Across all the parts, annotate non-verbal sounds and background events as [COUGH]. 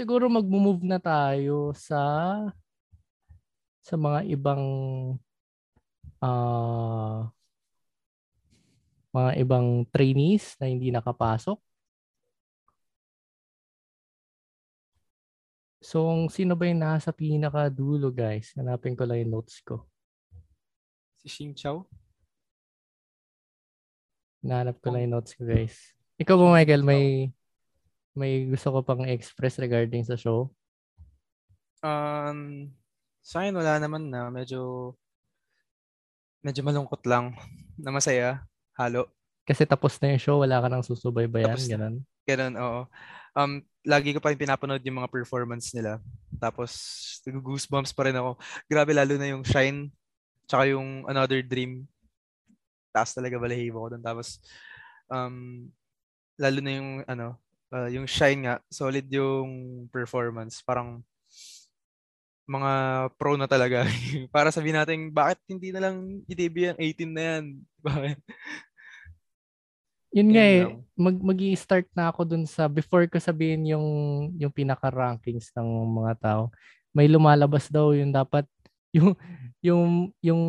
siguro mag-move na tayo sa sa mga ibang uh, mga ibang trainees na hindi nakapasok. So, sino ba yung nasa pinaka-dulo, guys? Hanapin ko lang yung notes ko. Si Xing Chao? Nahanap ko lang yung notes ko, guys. Ikaw ba, Michael, may may gusto ko pang express regarding sa show? Um, sa akin wala naman na. Medyo medyo malungkot lang [LAUGHS] na masaya. Halo. Kasi tapos na yung show, wala ka nang susubaybayan, Tapos na. ganun. Ganun, oo. Um, lagi ko pa yung pinapanood yung mga performance nila. Tapos, goosebumps pa rin ako. Grabe, lalo na yung Shine, tsaka yung Another Dream. Taas talaga balahibo ko doon. Tapos, um, lalo na yung, ano, uh, yung Shine nga, solid yung performance. Parang, mga pro na talaga. [LAUGHS] Para sabihin natin, bakit hindi na lang i-debut yung 18 na yan? [LAUGHS] Bakit? Yun nga eh, mag mag start na ako dun sa before ko sabihin yung yung pinaka-rankings ng mga tao. May lumalabas daw yung dapat [LAUGHS] yung yung yung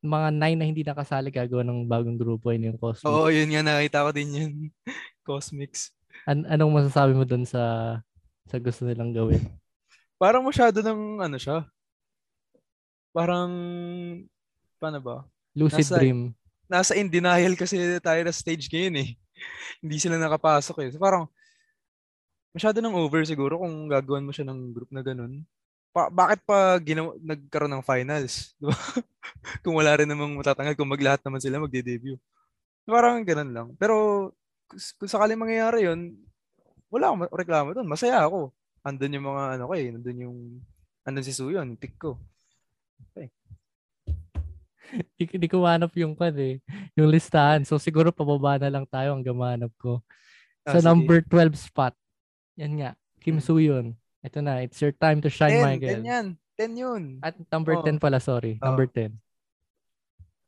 mga nine na hindi nakasali gagawa ng bagong grupo yun yung Cosmic. Oo, yun nga, nakita ko din yun. Cosmics. An- anong masasabi mo dun sa sa gusto nilang gawin? Parang masyado ng, ano siya, parang, paano ba? Lucid Nasa- Dream. Nasa in denial kasi tayo na stage ngayon eh. [LAUGHS] Hindi sila nakapasok eh. So parang, masyado ng over siguro kung gagawin mo siya ng group na ganun. Pa- bakit pa ginaw- nagkaroon ng finals? [LAUGHS] Di ba? kung wala rin namang matatanggal, kung maglahat naman sila magde-debut. Parang ganun lang. Pero kung, sakaling mangyayari yun, wala akong reklamo doon. Masaya ako. Andun yung mga ano ko eh. Andun yung, andun si Suyon, pick ko. [LAUGHS] Di, di ko manap yung kan eh. Yung listahan. So siguro pababa na lang tayo hanggang manap ko. Ah, Sa sige. number 12 spot. Yan nga. Kim Hmm. Soo-yun. Ito na. It's your time to shine, 10, Michael. 10 yan. 10 yun. At number Oo. 10 pala, sorry. Oo. Number 10.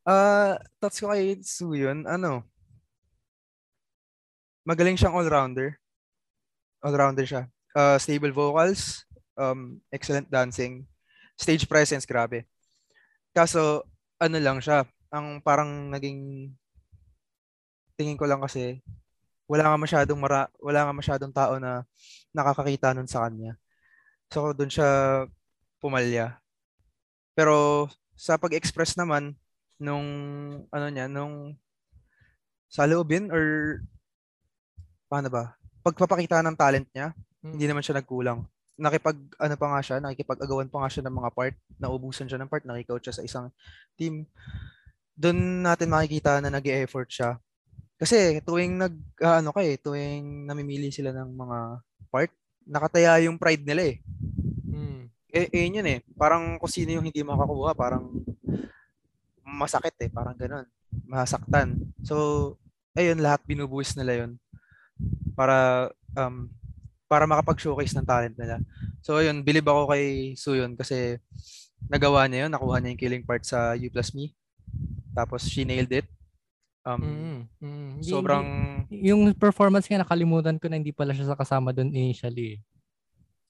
Ah, thoughts ko kay Suyon, ano? Magaling siyang all-rounder. All-rounder siya. Uh, stable vocals, um, excellent dancing, stage presence, grabe. Kaso, ano lang siya, ang parang naging tingin ko lang kasi wala nga masyadong mara, wala nga masyadong tao na nakakakita nun sa kanya. So doon siya pumalya. Pero sa pag-express naman nung ano niya, nung sa loobin or paano ba? Pagpapakita ng talent niya, hindi naman siya nagkulang. Nakipag ano pa nga siya, nakikipag-agawan pa nga siya ng mga part, naubusan siya ng part, nakikoach siya sa isang team. Doon natin makikita na nag effort siya. Kasi tuwing nag ah, ano kay, tuwing namimili sila ng mga part, nakataya yung pride nila eh. Hmm. Eh, eh yun eh. Parang kung sino yung hindi makakuha, parang masakit eh. Parang ganun. Masaktan. So, ayun, lahat binubuwis nila yun. Para, um, para makapag-showcase ng talent nila. So, ayun, bilib ako kay Suyon kasi nagawa niya yun. Nakuha niya yung killing part sa U Plus Me. Tapos, she nailed it. Um, Mm, mm. Sobrang, hindi- yung performance nga nakalimutan ko na hindi pala siya sa kasama doon initially. eh.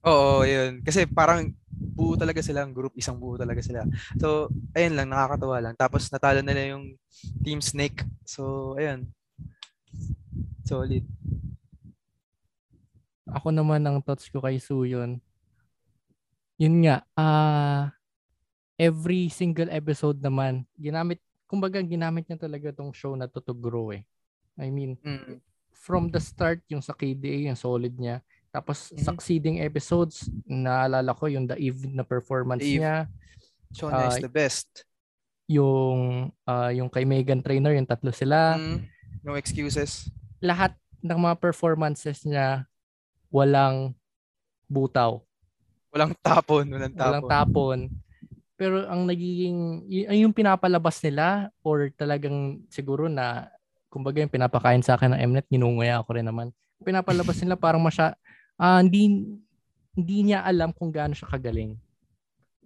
oo, yun. Kasi parang buo talaga sila, ang group, isang buo talaga sila. So, ayun lang, nakakatawa lang. Tapos, natalo nila yung Team Snake. So, ayun. Solid. Ako naman ang thoughts ko kay Suyon. Yun nga, ah every single episode naman, ginamit, kumbaga ginamit niya talaga tong show na to to grow eh. I mean, Mm. from the start, yung sa KDA, yung solid niya. Tapos, Mhm. succeeding episodes, naalala ko yung The Eve na performance Eve. niya. Shona is Ah, the best. Yung, ah, yung kay Megan Trainor, yung tatlo sila. Mm. No excuses. Lahat ng mga performances niya, walang butaw. Walang tapon. Walang tapon. walang tapon. Pero ang nagiging, yung pinapalabas nila or talagang siguro na, kumbaga yung pinapakain sa akin ng Mnet, ginunguya ako rin naman. Pinapalabas nila parang masya, ah, hindi, hindi niya alam kung gaano siya kagaling.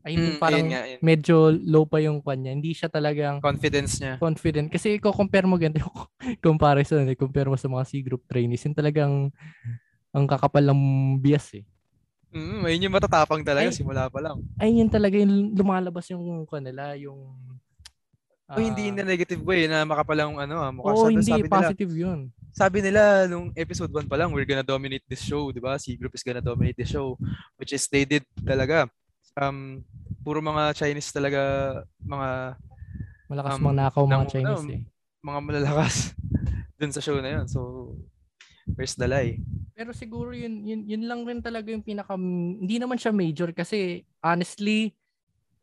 Ay, hindi Mm, parang nga, yun. medyo low pa yung kanya. Hindi siya talagang Confidence niya. confident. Kasi ko compare mo ganito yung [LAUGHS] comparison, eh, compare mo sa mga C-group trainees, yun talagang ang kakapal ng bias eh. Mm, ayun yung matatapang talaga Ay. simula pa lang. Ay, yun talaga yung lumalabas yung kanila, yung... O hindi in a negative way na makapalang ano, ah, mukha Oo, sabi, hindi. sabi nila, Positive yun. sabi nila nung episode 1 pa lang, we're gonna dominate this show, di ba? C group is gonna dominate this show, which is they did talaga. Um, puro mga Chinese talaga, mga Malakas Um, mga nakaw mga nang- Chinese ano, eh. mga malalakas [LAUGHS] dun sa show na yun. So, where's the lie? Pero siguro yun, yun, yun lang rin talaga yung pinaka, hindi naman siya major kasi honestly,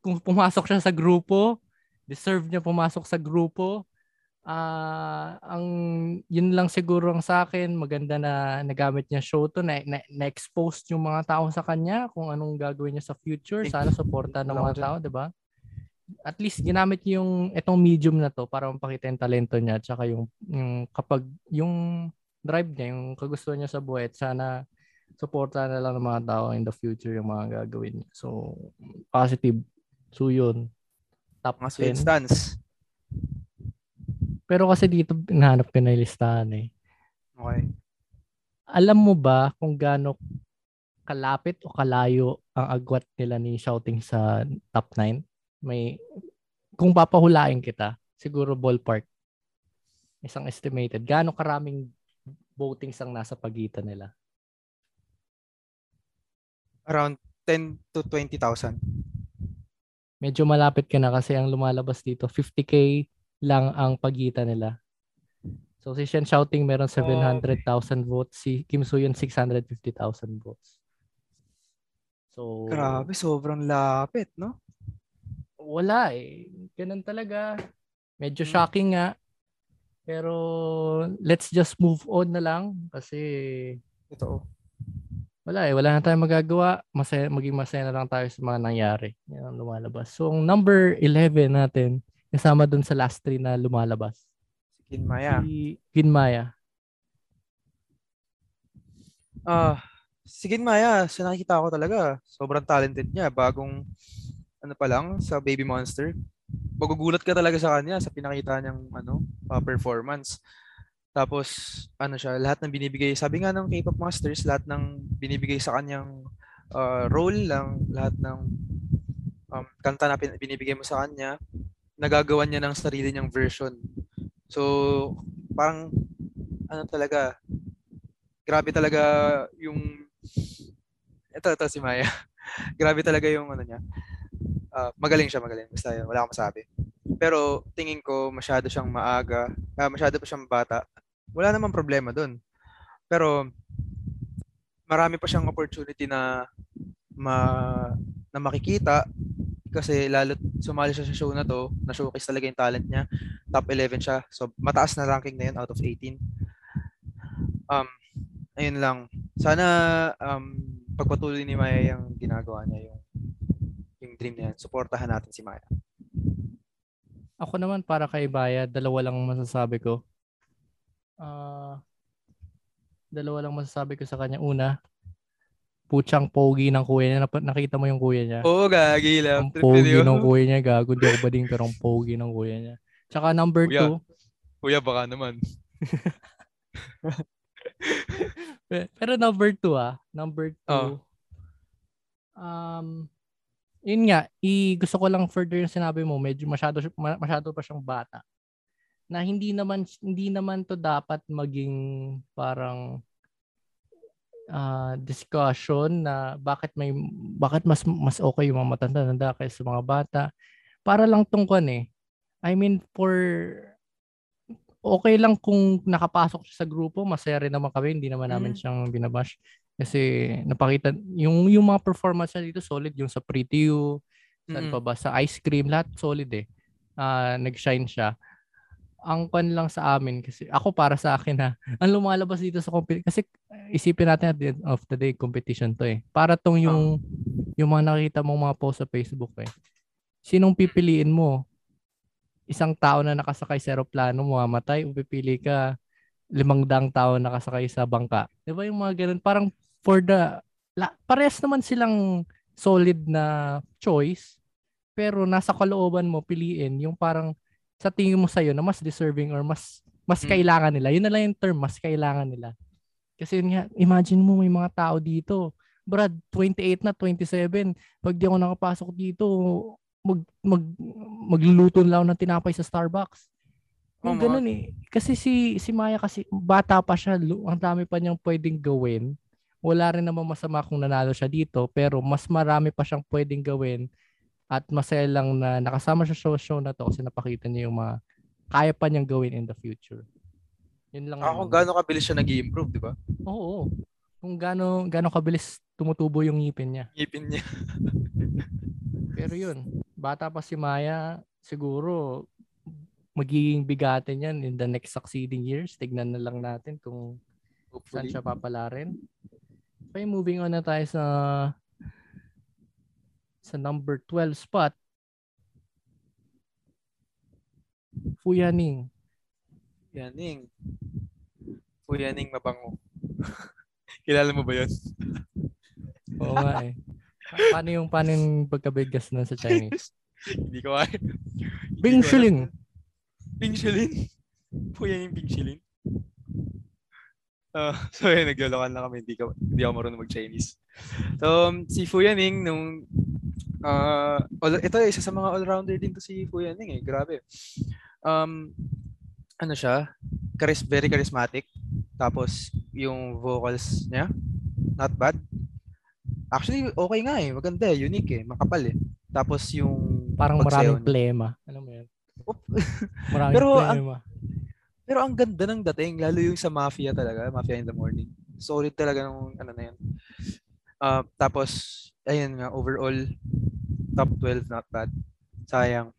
kung pumasok siya sa grupo, deserve niya pumasok sa grupo. Ah, ang yun lang siguro ang sa akin, maganda na nagamit niya show to na, na, na-expose yung mga tao sa kanya kung anong gagawin niya sa future. Sana suporta ng mga tao, 'di ba? At least ginamit niya yung itong medium na to para mapakita yung talento niya tsaka yung, yung kapag yung drive niya, yung kagustuhan niya sa buhay sana suporta na lang ng mga tao in the future yung mga gagawin niya. So, positive. So, yun. Top Mga sweet 10. stance. Pero kasi dito, nahanap ko na yung listahan eh. Okay. Alam mo ba kung gaano kalapit o kalayo ang agwat nila ni Shouting sa top 9? May, kung papahulain kita, siguro ballpark. Isang estimated. Gaano karaming votings ang nasa pagitan nila? Around 10 to 20,000. Medyo malapit ka na kasi ang lumalabas dito, 50k lang ang pagitan nila. So si Shen Shouting meron 700,000 votes, si Kim Soo-yeon 650,000 votes. So Grabe, sobrang lapit, no? wala eh. Ganun talaga. Medyo Hmm. shocking nga. Pero let's just move on na lang kasi Ito. wala eh. Wala na tayong magagawa. Masaya, maging masaya na lang tayo sa mga nangyari. Yan ang lumalabas. So, ang number 11 natin, kasama dun sa last three na lumalabas. Kinmaya. Si Ginmaya. Ah, si Kinmaya, sa nakikita ko talaga, sobrang talented niya. Bagong, ano pa lang, sa Baby Monster. Magugulat ka talaga sa kanya sa pinakita niyang ano, ah, performance. Tapos, ano siya, lahat ng binibigay, sabi nga ng K-pop Masters, lahat ng binibigay sa kanyang ah, role lang, lahat ng um, kanta na binibigay mo sa kanya, nagagawa niya ng sarili niyang version. So, parang, ano talaga, grabe talaga yung, ito, ito si Maya. [LAUGHS] grabe talaga yung ano niya. Ah, magaling siya, magaling. Basta yun, wala akong masabi. Pero tingin ko masyado siyang maaga, ah, masyado pa siyang bata. Wala namang problema doon. Pero marami pa siyang opportunity na ma na makikita kasi lalo sumali siya sa show na to, na showcase talaga yung talent niya. Top 11 siya. So mataas na ranking na yun out of 18. Um ayun lang. Sana um pagpatuloy ni Maya yung ginagawa niya yung dream niya. Suportahan natin si Maya. Ako naman para kay Baya, dalawa lang masasabi ko. Ah, dalawa lang masasabi ko sa kanya. Una, putsang pogi ng kuya niya. Nap- nakita mo yung kuya niya. Oo, gagi lang. ang pogi ng kuya niya. Gago, di ako bading pero ang pogi ng kuya niya. Tsaka number Kuya. two, Kuya, baka naman. [LAUGHS] Pe- Pero number two ah. Number two. Oh. Um, yun nga, i, gusto ko lang further yung sinabi mo, medyo masyado, masyado pa siyang bata. Na hindi naman, hindi naman to dapat maging parang ah, discussion na bakit may bakit mas mas okay yung mga matanda kaysa sa mga bata para lang tong kwan eh I mean for okay lang kung nakapasok siya sa grupo, masaya rin naman kami, hindi naman namin Mm. siyang binabash. Kasi napakita, yung, yung mga performance niya dito solid, yung sa Pretty You, saan Mm-mm. pa ba, sa Ice Cream, lahat solid eh. Ah, nag-shine siya. Ang pan lang sa amin, kasi ako para sa akin ha, [LAUGHS] ang lumalabas dito sa competition, kasi isipin natin at the end of the day, competition to eh. Para tong yung, yung mga nakita mong mga post sa Facebook eh. Sinong pipiliin mo? isang tao na nakasakay sa aeroplano mamamatay o pipili ka limang daang tao nakasakay sa bangka. Di ba yung mga ganun? Parang for the, la, parehas naman silang solid na choice, pero nasa kalooban mo piliin yung parang sa tingin mo sa'yo na mas deserving or mas mas Mm. kailangan nila. Yun na lang yung term, mas kailangan nila. Kasi yun nga, imagine mo may mga tao dito. Brad, 28 na, 27. Pag di ako nakapasok dito, mag, mag, magluluto lang ako ng tinapay sa Starbucks. Yung mga- ganun eh. Kasi si, si Maya kasi, bata pa siya, ang dami pa niyang pwedeng gawin. Wala rin naman masama kung nanalo siya dito, pero mas marami pa siyang pwedeng gawin at masaya lang na nakasama siya sa show na to kasi napakita niya yung mga kaya pa niyang gawin in the future. Yun lang. Ako, naman. gaano kabilis siya nag improve di ba? Oo. Kung gaano, gaano kabilis tumutubo yung ngipin niya. Ngipin niya. [LAUGHS] Pero yun, bata pa si Maya, siguro magiging bigatin yan in the next succeeding years. Tignan na lang natin kung saan Hopefully. siya papalarin. Okay, moving on na tayo sa sa number 12 spot. Fuyaning. Yaning. Fuyaning mabango. [LAUGHS] Kilala mo ba yun? [LAUGHS] Oo nga eh. Pa- Paano yung paano yung pagkabigas nun sa Chinese? [LAUGHS] Hindi ko. Bing Hindi ko alam. Shilling. Ping Shilin? Fuyaning Ping Shilin? Ah, [LAUGHS] so yun, nagyolokan lang kami. Hindi, ka, hindi ako marunong mag-Chinese. So, um, si Fu Yaning, nung, ah, all, ito, isa sa mga all-rounder din to si Fu Yaning eh. Grabe. Um, ano siya? Charis, very charismatic. Tapos, yung vocals niya, not bad. Actually, okay nga eh. Maganda eh. Unique eh. Makapal eh. Tapos yung Parang maraming plema. Alam mo yun? [LAUGHS] Pero ang- plema. Pero ang ganda ng dating, lalo yung sa Mafia talaga, Mafia in the Morning. Solid talaga nung ano na yan. Ah, tapos, ayun nga, overall, top 12, not bad. Sayang.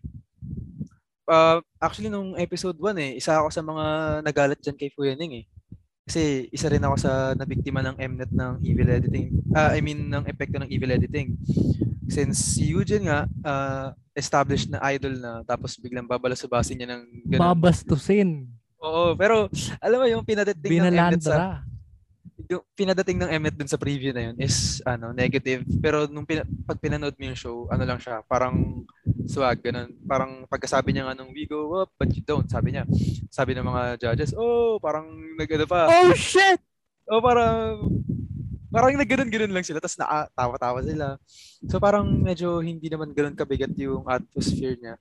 Ah, actually, nung episode 1 eh, isa ako sa mga nagalat dyan kay Fuyaning eh. Kasi isa rin ako sa nabiktima ng Mnet ng evil editing. Ah, I mean, ng epekto ng evil editing. Since si Eugene nga, ah, established na idol na, tapos biglang babalasubasin niya ng ganun. Babastusin. Oo, pero alam mo yung pinadating ng Mnet sa Binalandra. yung pinadating ng Mnet dun sa preview na yun is ano, negative. Pero nung pina, pag pinanood mo yung show, ano lang siya, parang swag ganun. Parang pagkasabi niya nga nung we go up but you don't, sabi niya. Sabi ng mga judges, oh, parang nag-ano pa. Oh shit! Oh, parang parang nagganon-ganon lang sila tapos natawa-tawa sila. So parang medyo hindi naman ganun kabigat yung atmosphere niya.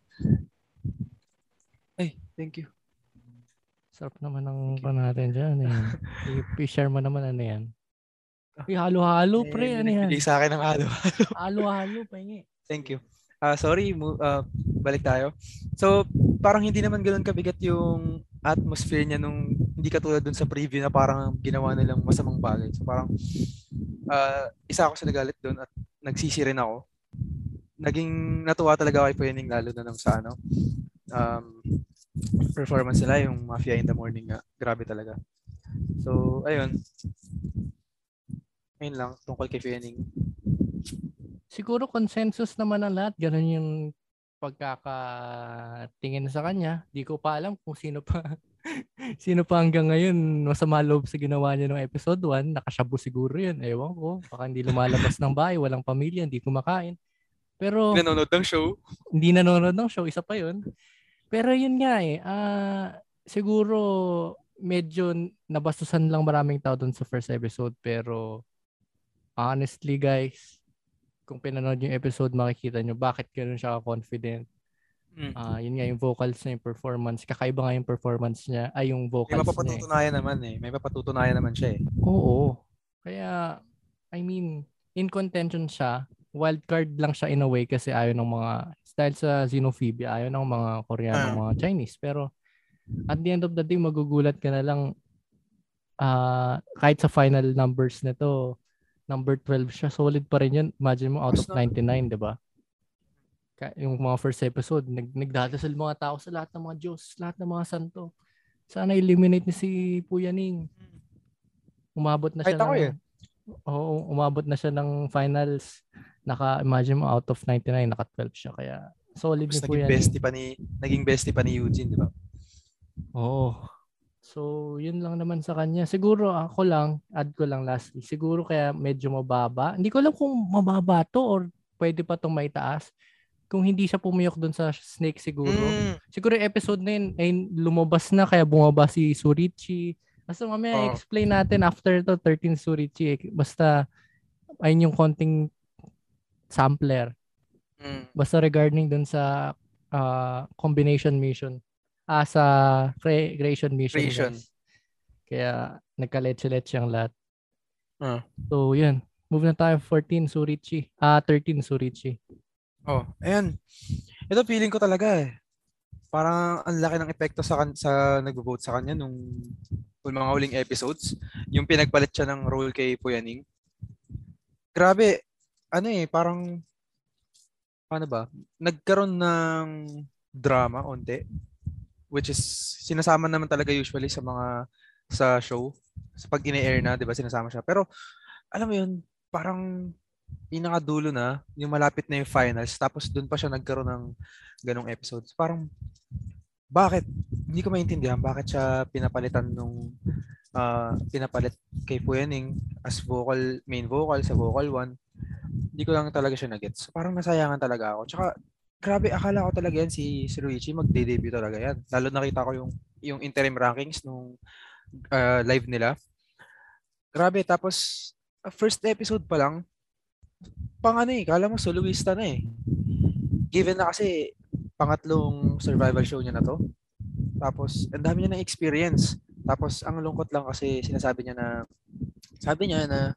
Ay, thank you. Sarap naman ng pa natin dyan eh. [LAUGHS] I-share mo naman ano yan. Uy, halo-halo pre, Eh, ano yan? sa akin ng halo. [LAUGHS] Halo-halo, pahingi. Thank you. Ah, sorry, mo, ah, balik tayo. So, parang hindi naman ganoon kabigat yung atmosphere niya nung hindi katulad dun sa preview na parang ginawa nilang masamang bagay. So, parang ah, isa ako sa nagalit doon at nagsisi rin ako. Naging natuwa talaga ako kay Puyaning lalo na nung sa ano, um, performance nila, yung Mafia in the Morning nga. Grabe talaga. So, ayun. Ayun lang, tungkol kay Puyaning. Siguro consensus naman ang lahat. Ganun yung pagkakatingin sa kanya. Di ko pa alam kung sino pa [LAUGHS] sino pa hanggang ngayon masama loob sa ginawa niya ng episode 1. Nakashabu siguro yun. Ewan ko. Baka hindi lumalabas ng bahay. Walang pamilya. Hindi kumakain. Pero Nanonood ng show. hindi nanonood ng show. Isa pa yun. Pero yun nga eh. ah, siguro medyo nabastusan lang maraming tao dun sa first episode. Pero honestly guys, kung pinanood yung episode, makikita nyo bakit ganun siya confident. Mm. Ah, yun nga yung vocals niya, yung performance. Kakaiba nga yung performance niya. Ay, yung May vocals niya. eh. mapapatutunayan naman eh. May mapapatutunayan naman siya eh. Oo. Kaya, I mean, in contention siya. Wild card lang siya in a way kasi ayaw ng mga, dahil sa xenophobia, ayaw ng mga Koreano, Ah. mga Chinese. Pero, at the end of the day, magugulat ka na lang ah kahit sa final numbers nito, number 12 siya, solid pa rin yun. Imagine mo, out of Mas na- 99, di ba? Yung mga first episode, nag nagdadasal mga tao sa lahat ng mga Diyos, lahat ng mga santo. Sana eliminate ni si Puyaning. Umabot na siya Kahit ako ng, eh. Oo, umabot na siya ng finals. Naka, imagine mo, out of 99, naka 12 siya. Kaya, solid Tapos ni naging Puyaning. bestie pa ni naging bestie pa ni Eugene, di ba? Oo. So, yun lang naman sa kanya. Siguro ako lang, add ko lang lastly. Siguro kaya medyo mababa. Hindi ko alam kung mababa to or pwede pa tong maitaas. Kung hindi siya pumiyok doon sa snake siguro. Mm. Siguro yung episode na yun ay lumabas na kaya bumaba si Surichi. Basta mamaya oh. explain natin after to 13 Surichi. Eh. Basta ayun yung konting sampler. Mm. Basta regarding dun sa uh, combination mission. Ah, sa cre- creation mission. Creation. Guys. Kaya nagka-letse-letse ang lahat. Uh. So, yun. Move na tayo 14 Surichi. Ah, 13 Surichi. Oh, ayan. Ito feeling ko talaga eh. Parang ang laki ng epekto sa kan sa nagvo-vote sa kanya nung, nung mga huling episodes. Yung pinagpalit siya ng role kay Puyaning. Grabe, ano eh, parang ano ba? Nagkaroon ng drama onte which is sinasama naman talaga usually sa mga sa show sa pag ini-air na, 'di ba, sinasama siya. Pero alam mo 'yun, parang inakadulo na, yung malapit na yung finals, tapos doon pa siya nagkaroon ng ganong episodes. Parang, bakit? Hindi ko maintindihan bakit siya pinapalitan nung uh, pinapalit kay Puyaning as vocal, main vocal sa vocal 1. Hindi ko lang talaga siya nagets. Parang nasayangan talaga ako. Tsaka, grabe, akala ko talaga yan si, si Ruichi, magde-debut talaga yan. Lalo nakita ko yung, yung interim rankings nung uh, live nila. Grabe, tapos first episode pa lang, pang ano eh, kala mo soloista na eh. Given na kasi pangatlong survival show niya na to. Tapos, ang dami niya ng experience. Tapos, ang lungkot lang kasi sinasabi niya na, sabi niya na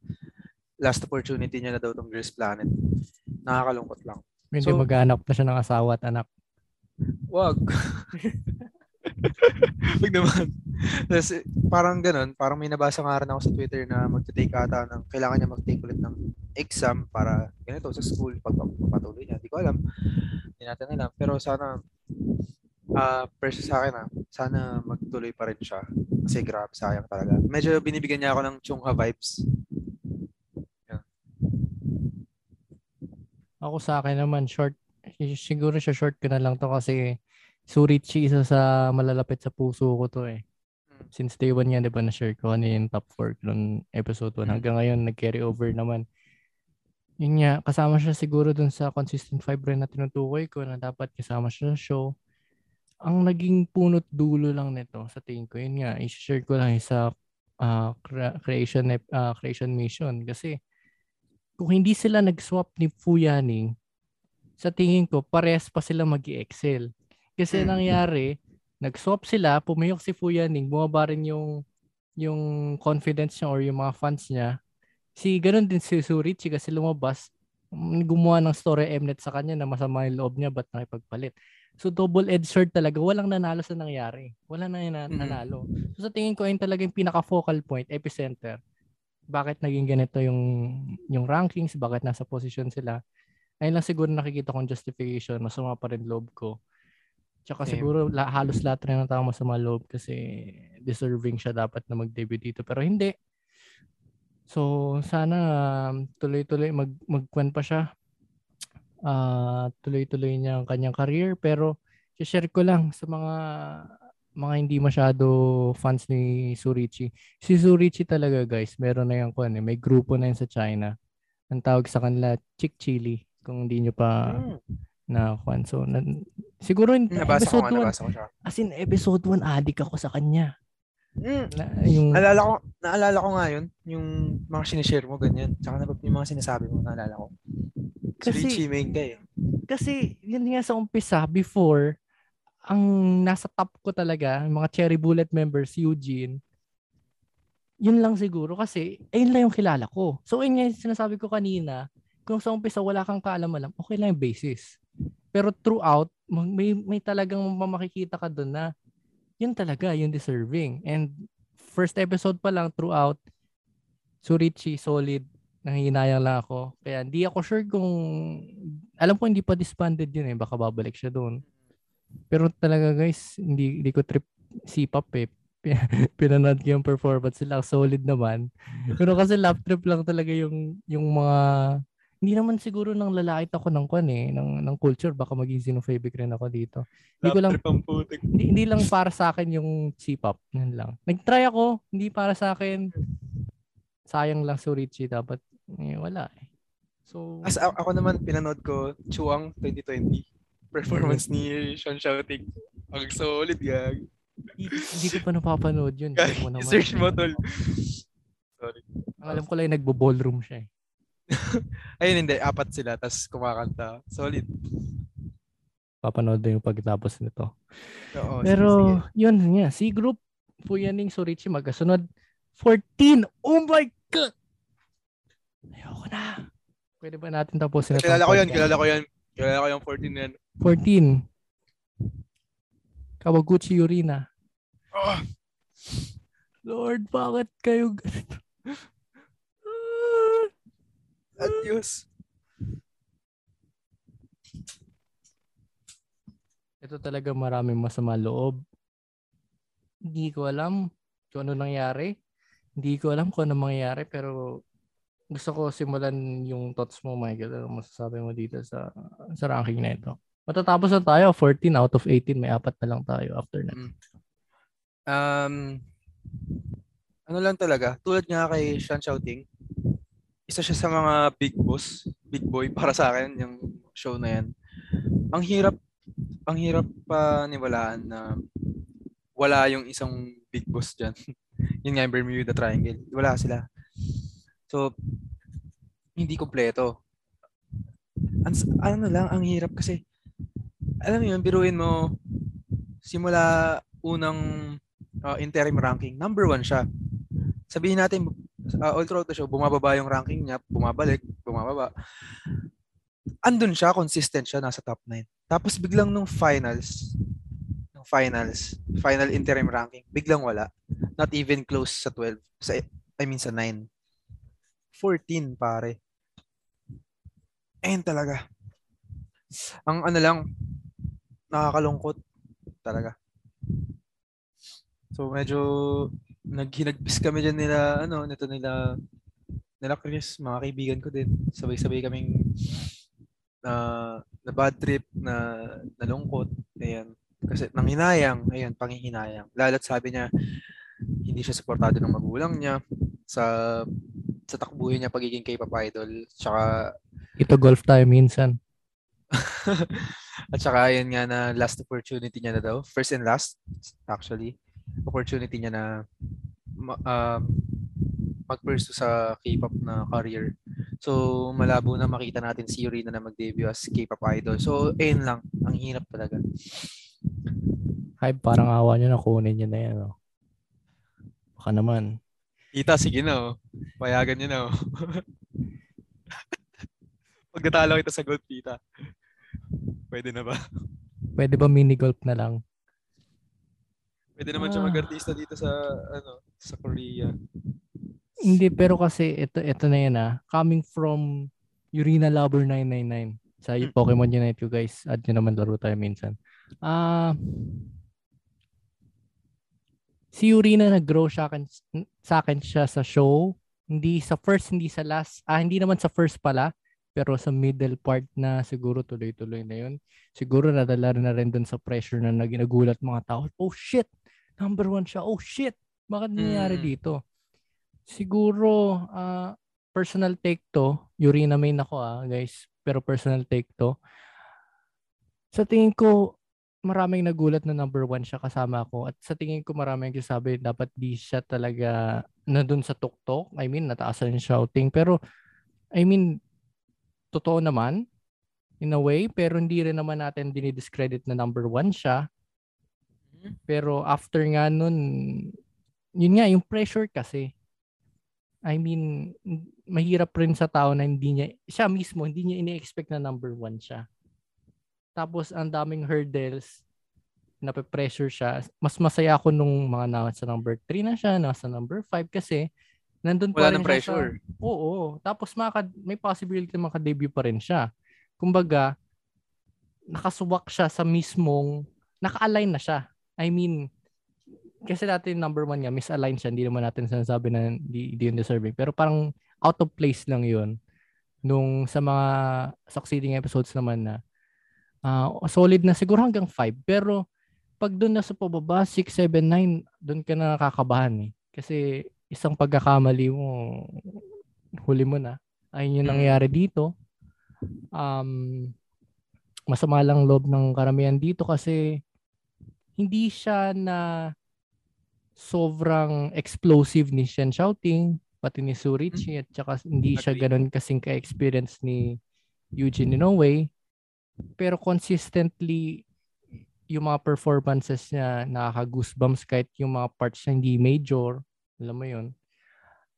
last opportunity niya na daw tong Girls Planet. Nakakalungkot lang. Hindi so, maghanap na siya ng asawa at anak. Wag. [LAUGHS] Wag naman. Tapos, parang ganun, parang may nabasa nga rin ako sa Twitter na magte-take ata ng, kailangan niya mag-take ulit ng exam para ganito sa school pag papatuloy niya. Hindi ko alam. Hindi natin alam. Pero sana, uh, perso sa akin ah, sana magtuloy pa rin siya. Kasi grabe, sayang talaga. Medyo binibigyan niya ako ng Chungha vibes. Yeah. Ako sa akin naman, short, siguro siya short ko na lang to kasi Surichi isa sa malalapit sa puso ko to eh. Hmm. Since day one yan, di ba, na-share ko ano yung top 4 noong episode 1. Hmm. Hanggang ngayon, nag-carry over naman. Yun nga, kasama siya siguro dun sa consistent 5 rin na tinutukoy ko na dapat kasama siya sa show. Ang naging punot dulo lang nito sa tingin ko, yun nga, i-share ko lang sa uh, creation uh, creation mission kasi kung hindi sila nag-swap ni Fuyaning, sa tingin ko, parehas pa sila mag excel kasi mm. nangyari, nag-swap sila, pumiyok si Fuyaning, bumaba rin yung yung confidence niya or yung mga fans niya. Si ganun din si Surichi kasi lumabas, gumawa ng story Mnet sa kanya na masama yung loob niya ba't nakipagpalit. So double-edged sword talaga. Walang nanalo sa nangyari. Wala na yung nanalo. So sa tingin ko ayun talaga yung pinaka-focal point, epicenter. Bakit naging ganito yung yung rankings, bakit nasa position sila. Ayun lang siguro nakikita kong justification, masama pa rin loob ko. Tsaka Same. siguro la, halos lahat rin ng tao masama loob kasi deserving siya dapat na mag-debut dito. Pero hindi. So, sana um, tuloy-tuloy mag magkwen pa siya. Uh, tuloy-tuloy niya ang kanyang career pero share ko lang sa mga mga hindi masyado fans ni Surichi. Si Surichi talaga guys, meron na yung kwan eh. May grupo na yun sa China. Ang tawag sa kanila Chick Chili. Kung hindi nyo pa mm na kwan. So, na, siguro in nabasa episode 1, nabasa ko siya. As in, episode 1, adik ako sa kanya. Mm. Na, yung... Naalala ko, naalala ko nga yun, yung mga sinishare mo, ganyan. Tsaka na yung mga sinasabi mo, naalala ko. Kasi, Richie ka eh. Kasi, yun nga sa umpisa, before, ang nasa top ko talaga, mga Cherry Bullet members, Eugene, yun lang siguro kasi ayun lang yung kilala ko. So, yun nga sinasabi ko kanina, kung sa umpisa wala kang kaalam-alam, okay lang yung basis. Pero throughout, may, may talagang makikita ka doon na yun talaga, yung deserving. And first episode pa lang throughout, Surichi, solid, nanghihinayang lang ako. Kaya hindi ako sure kung, alam ko hindi pa disbanded yun eh, baka babalik siya doon. Pero talaga guys, hindi, hindi ko trip si Pop eh. [LAUGHS] Pinanood ko yung performance sila, solid naman. Pero kasi lap trip lang talaga yung, yung mga hindi naman siguro ng lalait ako ng kwan eh, ng, ng culture. Baka maging xenophobic rin ako dito. Hindi ko lang, hindi, hindi lang para sa akin yung C-pop. Yan lang. Nag-try ako, hindi para sa akin. Sayang lang si Richie. Dapat, eh, wala eh. So, As a- ako naman, pinanood ko Chuang 2020. Performance ni Sean Shouting. Ang solid, gag. hindi, hindi ko pa napapanood yun. Gag, mo naman. search mo, tol. Sorry. Ang alam ko lang nagbo-ballroom siya eh. [LAUGHS] Ayun, hindi. Apat sila, tas kumakanta. Solid. Papanood na yung pagkatapos nito. Oo, Pero, sige, sige. yun nga. C group, Puyaning Sorichi, magkasunod. 14! Oh my God! Ayoko na. Pwede ba natin tapusin na Kilala ko yan, kilala ko yan. Kilala ko yung 14 na yan. 14. Kawaguchi Yurina. Oh, Lord, bakit kayo ganito? Adios. Ito talaga maraming masama loob. Hindi ko alam kung ano nangyari. Hindi ko alam kung ano mangyayari pero gusto ko simulan yung thoughts mo, Michael. Ano masasabi mo dito sa sa ranking na ito? Matatapos na tayo. 14 out of 18. May apat na lang tayo after na. Um, ano lang talaga, tulad nga kay Sean Shouting, isa siya sa mga big boss, big boy para sa akin, yung show na yan. Ang hirap, ang hirap pa niwalaan na wala yung isang big boss dyan. [LAUGHS] Yun nga yung Bermuda Triangle. Wala sila. So, hindi kompleto. Ang, ano lang, ang hirap kasi, alam mo yun, biruin mo, simula unang uh, interim ranking, number one siya. Sabihin natin, uh, all throughout the show, bumababa yung ranking niya, bumabalik, bumababa. Andun siya, consistent siya, nasa top 9. Tapos biglang nung finals, nung finals, final interim ranking, biglang wala. Not even close sa 12. Sa, I mean sa 9. 14 pare. Ayun talaga. Ang ano lang, nakakalungkot talaga. So medyo naghinagpis kami dyan nila, ano, nito nila, nila Chris, mga kaibigan ko din. Sabay-sabay kaming na na bad trip, na nalungkot. Ayan. Kasi nang hinayang, ayan, panghihinayang. Lalo't sabi niya, hindi siya suportado ng magulang niya sa sa takbuhin niya pagiging K-pop idol. Tsaka Ito golf tayo minsan. [LAUGHS] at saka yun nga na last opportunity niya na daw. First and last, actually. Opportunity niya na ma- um, mag-pursue sa K-pop na career. So, malabo na makita natin si Yurina na mag-debut as K-pop idol. So, ayun lang. Ang hirap talaga. Hype, parang awa nyo na kunin nyo na yan. Oh. Baka naman. Kita, sige na oh. Payagan niyo na oh. [LAUGHS] Pag natalo kita sa gold, Tita. Pwede na ba? Pwede ba mini golf na lang? Pwede naman siya Ah. mag-artista dito sa ano sa Korea. Hindi, pero kasi ito, ito na yan ah. Coming from Urina Lover 999 sa Hmm. Pokemon Unite ko guys. Add nyo naman laro tayo minsan. Ah, si Urina nag-grow siya akin, sa akin siya sa show. Hindi sa first, hindi sa last. Ah, hindi naman sa first pala. Pero sa middle part na siguro tuloy-tuloy na yun. Siguro nadala na rin dun sa pressure na naginagulat mga tao. Oh shit! Number one siya. Oh shit! Bakit nangyayari Mm. dito? Siguro, ah, personal take to. Urina main ako ah, guys. Pero personal take to. Sa tingin ko, maraming nagulat na number one siya kasama ko. At sa tingin ko maraming nagsasabi dapat di siya talaga na dun sa tuktok. I mean, nataasan yung shouting. Pero, I mean, totoo naman in a way. Pero hindi rin naman natin dinidiscredit na number one siya. Pero after nga nun, yun nga, yung pressure kasi. I mean, mahirap rin sa tao na hindi niya, siya mismo, hindi niya ini-expect na number one siya. Tapos, ang daming hurdles, nape-pressure siya. Mas masaya ako nung mga nasa number 3 na siya, nasa number 5 kasi nandun pa Wala rin ng siya pressure. Sa, oo. Tapos maka, may possibility na maka-debut pa rin siya. Kumbaga, nakasuwak siya sa mismong, naka-align na siya. I mean, kasi dati number one niya, misalign siya. Hindi naman natin sinasabi na hindi, hindi yun deserving. Pero parang out of place lang yun. Nung sa mga succeeding episodes naman na uh, solid na siguro hanggang 5. Pero pag doon na sa pababa, 6, 7, 9, doon ka na nakakabahan eh. Kasi isang pagkakamali mo, huli mo na. Ayun yung mm. nangyayari dito. Um, masama lang loob ng karamihan dito kasi hindi siya na sobrang explosive ni Shen shouting, pati ni Surichi, at saka hindi siya ganun kasing ka-experience ni Eugene Inoue. Pero consistently, yung mga performances niya nakaka-goosebumps kahit yung mga parts niya hindi major. Alam mo yun.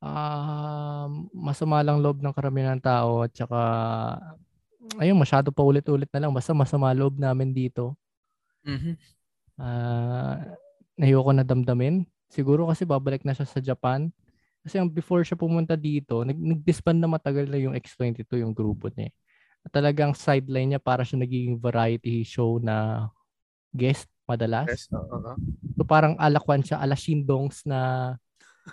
Uh, masama lang loob ng karamihan ng tao at saka ayun, masyado pa ulit-ulit na lang. Basta masama loob namin dito. Mm-hmm. Uh, ayoko na damdamin. Siguro kasi babalik na siya sa Japan. Kasi ang before siya pumunta dito, nag- nag-disband na matagal na yung X22, yung grupo niya. At talagang sideline niya para siya naging variety show na guest madalas. Yes, uh-huh. So parang alakwan siya, ala Shindongs na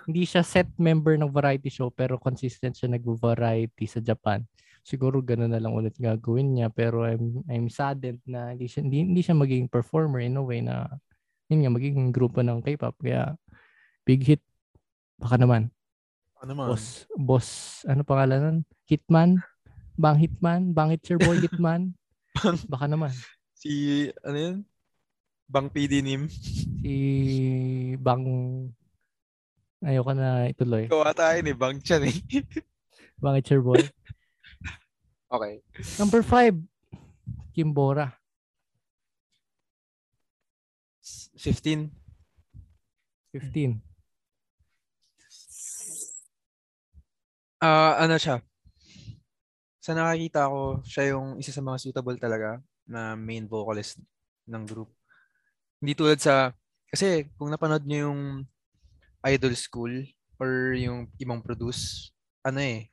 hindi siya set member ng variety show pero consistent siya nag-variety sa Japan. Siguro ganoon na lang ulit gagawin niya pero I'm I'm saddened na hindi siya, hindi, hindi siya magiging performer in a way na yun nga magiging grupo ng K-pop kaya big hit baka naman. Ano naman? Boss, boss, ano pangalan nun? Hitman? Bang Hitman? Bang It's Your Boy Hitman? [LAUGHS] baka naman. Si, ano yun? Bang PD Nim. Si Bang... Ayoko na ituloy. Gawa tayo ni Bang Chan eh. Bang It's Your Boy. [LAUGHS] okay. Number five, Kimbora. 15. 15. Ah, uh, ano siya? Sa nakakita ko, siya yung isa sa mga suitable talaga na main vocalist ng group. Hindi tulad sa, kasi kung napanood niyo yung Idol School or yung ibang produce, ano eh,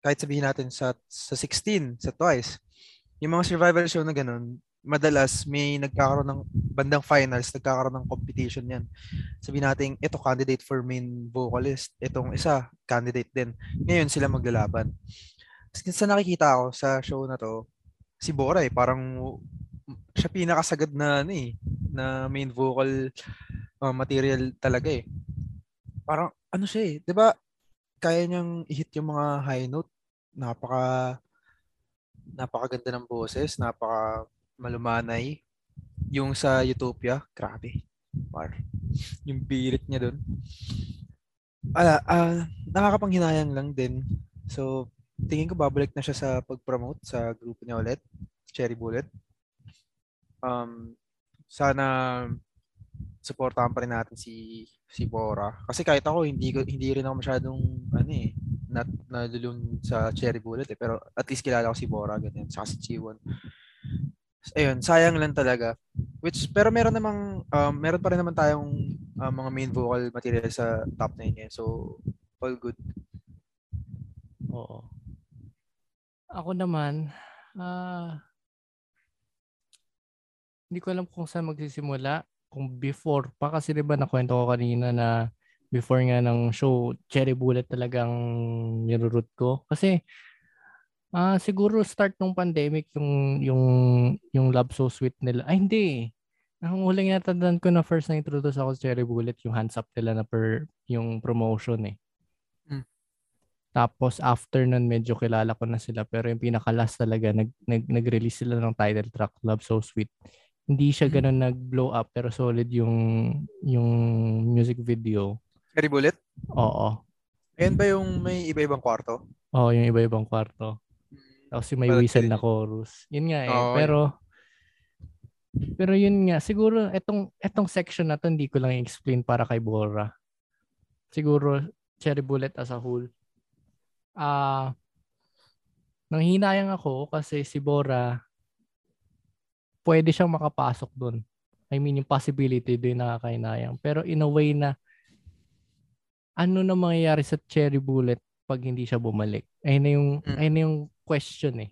kahit sabihin natin sa, sa 16, sa Twice, yung mga survival show na ganun, madalas may nagkakaroon ng bandang finals, nagkakaroon ng competition yan. Sabihin natin, ito candidate for main vocalist, itong isa, candidate din. Ngayon sila maglalaban. Sa nakikita ko sa show na to, si Bora eh, parang siya pinakasagad na ano eh, na main vocal uh, material talaga eh. Parang ano siya eh, 'di ba? Kaya niyang i-hit yung mga high note. Napaka napakaganda ng boses, napaka malumanay. Yung sa Utopia, grabe. Par. Yung birit niya doon. Ala, uh, nakakapanghinayang lang din. So, tingin ko babalik na siya sa pag-promote sa grupo niya ulit, Cherry Bullet um, sana supportahan pa rin natin si si Bora. Kasi kahit ako hindi ko hindi rin ako masyadong ano eh not nadulun sa Cherry Bullet eh pero at least kilala ko si Bora ganyan sa si Chiwon. Ayun, sayang lang talaga. Which pero meron namang um, meron pa rin naman tayong um, mga main vocal material sa top 9 eh. So all good. Oo. Ako naman, ah uh, hindi ko alam kung saan magsisimula. Kung before pa kasi 'di ba nakwento ko kanina na before nga ng show, Cherry Bullet talagang nirurut ko. Kasi ah uh, siguro start ng pandemic yung yung yung Love So Sweet nila. Ay hindi. Ang huling natandaan ko na first na introduce ako sa Cherry Bullet, yung hands up nila na per yung promotion eh. Mm. Tapos after nun medyo kilala ko na sila pero yung pinaka last talaga nag, nag nag-release sila ng title track Love So Sweet hindi siya mm-hmm. ganun nag-blow up pero solid yung yung music video. Cherry Bullet? Oo. Ayan ba yung may iba-ibang kwarto? Oo, yung iba-ibang kwarto. Tapos yung may whistle na chorus. Yun nga eh. Oh, pero pero yun nga, siguro etong etong section na to hindi ko lang i-explain para kay Bora. Siguro Cherry Bullet as a whole. Ah uh, nanghinayang ako kasi si Bora pwede siyang makapasok doon. I mean, yung possibility doon nakakainayang. Pero in a way na ano na mangyayari sa cherry bullet pag hindi siya bumalik? Ayun na yung, mm. ayun na yung question eh.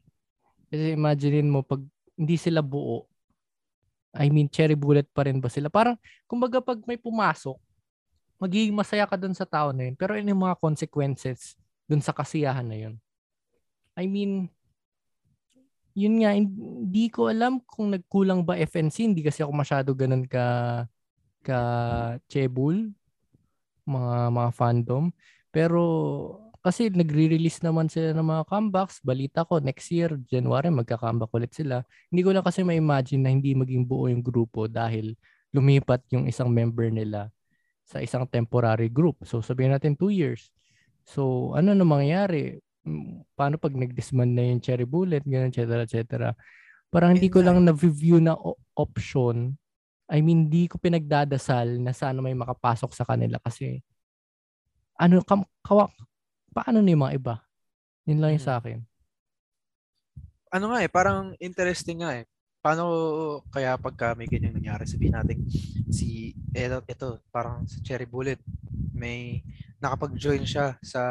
Kasi imaginein mo pag hindi sila buo, I mean, cherry bullet pa rin ba sila? Parang, kumbaga pag may pumasok, magiging masaya ka dun sa tao na yun. Pero ano yung mga consequences dun sa kasiyahan na yun? I mean, yun nga, hindi ko alam kung nagkulang ba FNC. Hindi kasi ako masyado ganun ka ka chebul mga mga fandom. Pero kasi nagre-release naman sila ng mga comebacks. Balita ko, next year, January, magka-comeback ulit sila. Hindi ko lang kasi ma-imagine na hindi maging buo yung grupo dahil lumipat yung isang member nila sa isang temporary group. So sabihin natin two years. So ano na mangyayari? Paano pag nag-disband na yung Cherry Bullet, ganun, et cetera, et cetera. Parang hindi ko lang na-view na option. I mean, hindi ko pinagdadasal na sana may makapasok sa kanila kasi ano, kam, kawa, paano na yung mga iba? Yun lang yung sa akin. Ano nga eh, parang interesting nga eh. Paano kaya pagka may ganyan nangyari, sabihin natin si, eto, ito, parang si Cherry Bullet, may nakapag-join siya sa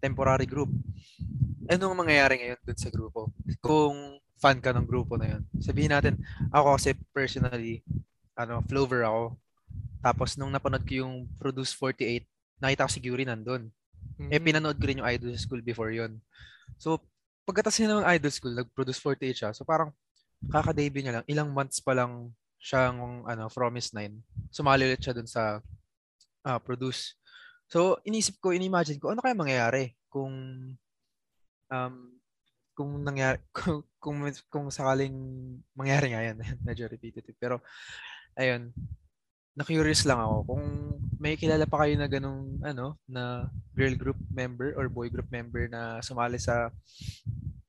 temporary group. Anong mangyayari ngayon dun sa grupo? Kung fan ka ng grupo na yun. Sabihin natin, ako kasi personally, ano, Flover ako. Tapos nung napanood ko yung Produce 48, nakita ko si Guri nandun. Mm-hmm. Eh, pinanood ko rin yung Idol School before yon So, pagkatas niya ng Idol School, nag-Produce 48 siya. So, parang kaka-debut niya lang. Ilang months pa lang siyang ano, Promise 9. Sumali ulit siya dun sa uh, Produce. So, inisip ko, inimagine ko, ano kaya mangyayari kung um, kung nangyari [LAUGHS] kung, kung, kung sakaling mangyari nga yan, [LAUGHS] medyo repetitive. Pero, ayun, na-curious lang ako kung may kilala pa kayo na ganung ano na girl group member or boy group member na sumali sa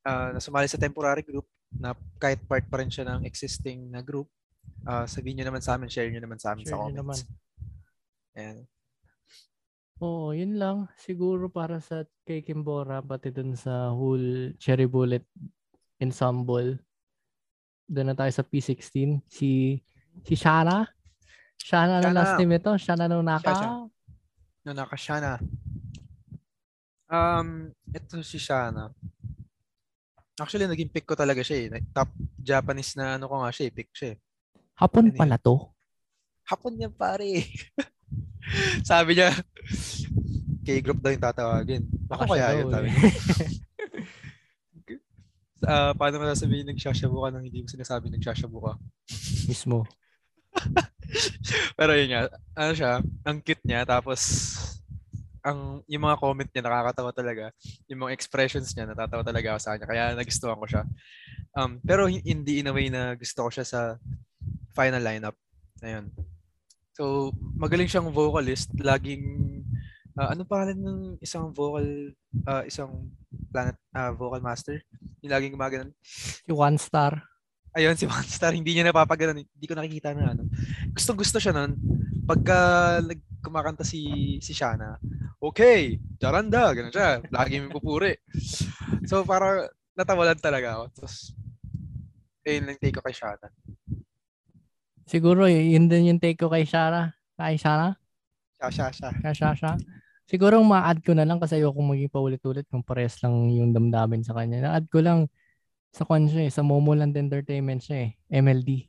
uh, na sumali sa temporary group na kahit part pa rin siya ng existing na group uh, sabihin niyo naman sa amin share niyo naman sa amin share sa comments. Naman. And Oo, yun lang. Siguro para sa kay Kimbora, pati dun sa whole Cherry Bullet ensemble. Doon na tayo sa P16. Si si Shana. Shana, na last name ito. Shana no Naka. No Naka Shana. Um, ito si Shana. Actually, naging pick ko talaga siya eh. Top Japanese na ano ko nga siya eh. Pick siya eh. Hapon ano pala to? Hapon yan pare. [LAUGHS] sabi niya, K-group daw yung tatawagin. Baka kaya yun, sabi niya. uh, [LAUGHS] paano mo nasabihin nagsashabu ka nang hindi mo sinasabi nagsashabu ka? Mismo. [LAUGHS] Pero yun nga, ano siya, ang cute niya, tapos ang yung mga comment niya nakakatawa talaga. Yung mga expressions niya natatawa talaga ako sa kanya. Kaya nagustuhan ko siya. Um, pero hindi in a way na gusto ko siya sa final lineup. Ayun. So, magaling siyang vocalist. Laging, uh, ano pangalan ng isang vocal, uh, isang planet uh, vocal master? Yung laging gumagano. Si One Star. Ayun, si One Star. Hindi niya napapagano. Hindi ko nakikita na ano. Gusto gusto siya nun. Pagka kumakanta si si Shana, okay, charanda, ganun siya. Lagi may pupuri. So, para natawalan talaga ako. Tapos, ayun lang take ko kay Shana. Siguro yun din yung take ko kay Shara. Kay Shara? Siya, siya, Kay Shasha. Siguro ma-add ko na lang kasi ayoko maging paulit-ulit kung pares lang yung damdamin sa kanya. Na-add ko lang sa kwan siya eh, sa Momoland Entertainment siya eh, MLD.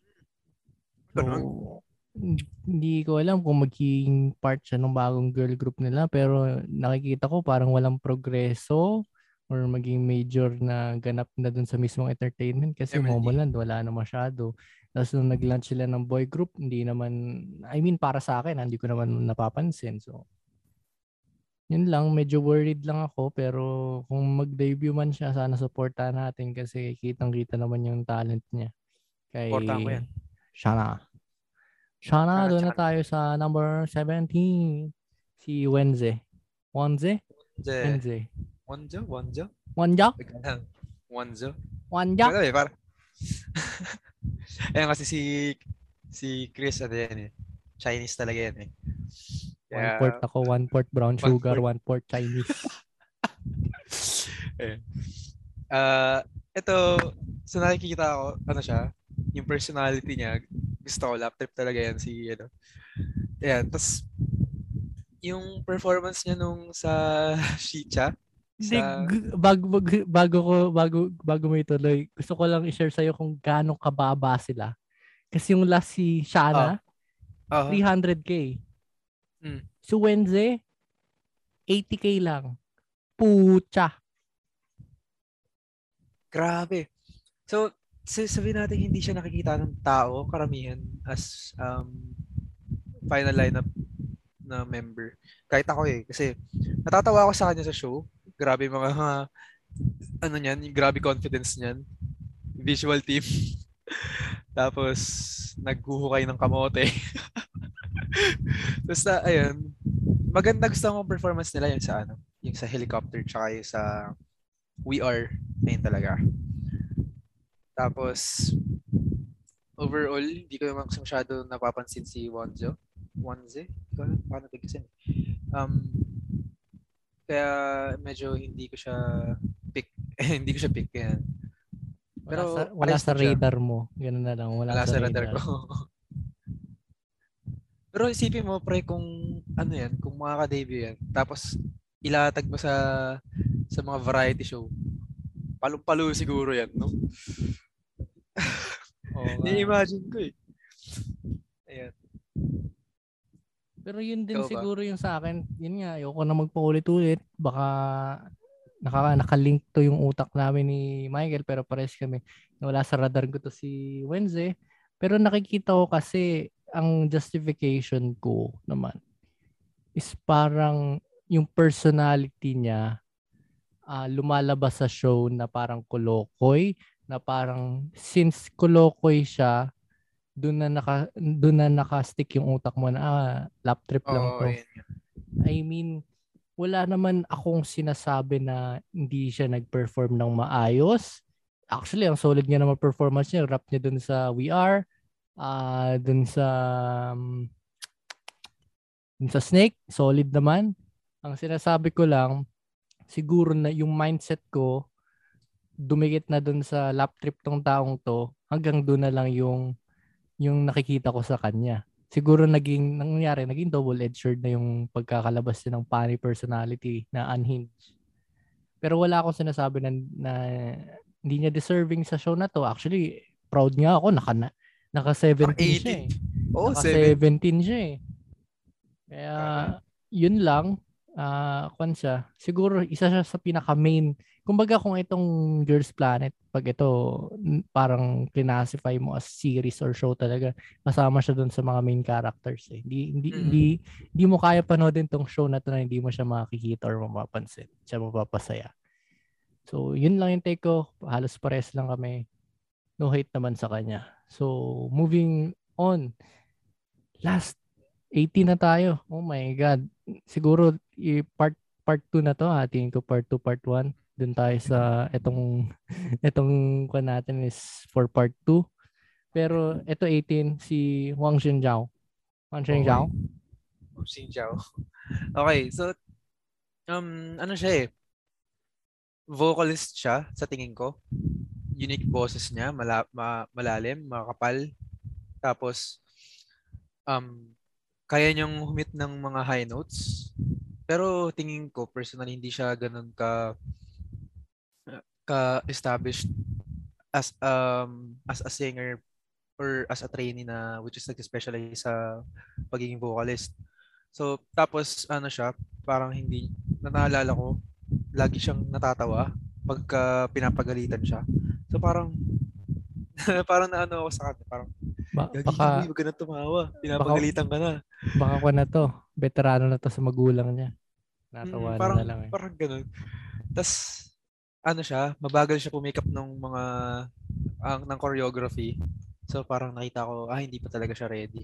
So, hindi ko alam kung magiging part siya ng bagong girl group nila pero nakikita ko parang walang progreso or maging major na ganap na dun sa mismong entertainment kasi MLD. Momoland wala na masyado. Tapos nung nag-launch sila ng boy group, hindi naman, I mean para sa akin, hindi ko naman napapansin. So, yun lang, medyo worried lang ako pero kung mag-debut man siya, sana supportahan natin kasi kitang-kita naman yung talent niya. Kay Supportahan ko yan. Shana. Shana, doon na tayo sa number 17. Si Wenze. Wenze? Wenze. Wenze? Wenze? Wenze? Wenze? Wenze? Wenze? [LAUGHS] Ayan kasi si si Chris ano yan eh. Chinese talaga yan eh. Kaya, one port ako, one port brown sugar, one port, one port Chinese. eh. Uh, ito, so nakikita ko, ano siya, yung personality niya, gusto ko, lap trip talaga yan si, ano. Ayan, tapos, yung performance niya nung sa [LAUGHS] Shicha, hindi, bago, bago, bago ko, bago, bago mo ituloy, gusto ko lang i-share sa'yo kung gaano kababa sila. Kasi yung last si Shana, uh, uh-huh. 300k. Mm. Si Wednesday, 80k lang. Pucha. Grabe. So, sabihin natin hindi siya nakikita ng tao, karamihan, as um, final lineup na member. Kahit ako eh. Kasi natatawa ako sa kanya sa show. Grabe mga, uh, ano niyan, grabe confidence niyan. Visual team. [LAUGHS] Tapos, naghuhukay ng kamote. [LAUGHS] Basta, ayun. Maganda gusto kong performance nila yung sa ano, yung sa helicopter tsaka yung sa We Are. Ayun talaga. Tapos, overall, hindi ko naman masyado napapansin si Wanzo. Wanze? Hindi ko alam paano bigkasin. Um, kaya medyo hindi ko siya pick. [LAUGHS] hindi ko siya pick. Yan. Pero wala sa, wala sa radar siya. mo. Ganun na lang. Wala, wala sa, sa radar, radar ko. [LAUGHS] Pero isipin mo, pre, kung ano yan, kung makaka-debut yan, tapos ilatag mo sa sa mga variety show, palong-palo siguro yan, no? Oh, Ni-imagine ko eh. Ayan. Pero yun din Ikaw siguro ba? yung sa akin. Yun nga, ayoko na magpaulit-ulit. Baka naka, nakalink to yung utak namin ni Michael pero pares kami. Wala sa radar ko to si Wednesday. Pero nakikita ko kasi ang justification ko naman is parang yung personality niya uh, lumalabas sa show na parang kolokoy na parang since kolokoy siya doon na naka doon na naka-stick yung utak mo na ah, lap trip lang oh, to. I mean, wala naman akong sinasabi na hindi siya nag-perform ng maayos. Actually, ang solid niya naman performance niya, rap niya doon sa We Are, uh, dun sa um, dun sa Snake, solid naman. Ang sinasabi ko lang, siguro na yung mindset ko dumikit na dun sa lap trip tong taong to hanggang doon na lang yung yung nakikita ko sa kanya. Siguro naging, nangyari, naging double-edged sword na yung pagkakalabas niya ng funny personality na unhinged. Pero wala akong sinasabi na, na hindi niya deserving sa show na to. Actually, proud nga ako. Naka, naka 17 siya eh. Oh, naka 17 siya eh. Kaya, yun lang uh, kwan siya. Siguro isa siya sa pinaka main. Kumbaga kung itong Girls Planet, pag ito parang classify mo as series or show talaga, kasama siya doon sa mga main characters eh. Hindi hindi mm. hindi hindi mo kaya panoodin tong show na to na hindi mo siya makikita or mapapansin. Siya mapapasaya. So, yun lang yung take ko. Halos pares lang kami. No hate naman sa kanya. So, moving on. Last 18 na tayo. Oh my God. Siguro part part 2 na to. Hatiin ko part 2, part 1. Doon tayo sa itong [LAUGHS] itong kwan natin is for part 2. Pero ito 18 si Wang Xinjiao. Wang Xinjiao. Wang Xinjiao. [LAUGHS] Okay, so um ano siya eh vocalist siya sa tingin ko. Unique boses niya, mala, ma, malalim, makapal. Tapos um kaya niyang humit ng mga high notes. Pero tingin ko personally hindi siya ganoon ka ka established as um as a singer or as a trainee na which is nag-specialize sa pagiging vocalist. So tapos ano siya, parang hindi naalala ko lagi siyang natatawa pagka pinapagalitan siya. So parang [LAUGHS] parang naano ako sa kanya, parang ba, baka, huwag ka na tumawa. Pinapagalitan ka na. Baka ko na to. Veterano na to sa magulang niya. Natawa mm, parang, na lang eh. Parang ganun. Tapos, ano siya, mabagal siya pumikap ng mga, ang, ng choreography. So, parang nakita ko, ah, hindi pa talaga siya ready.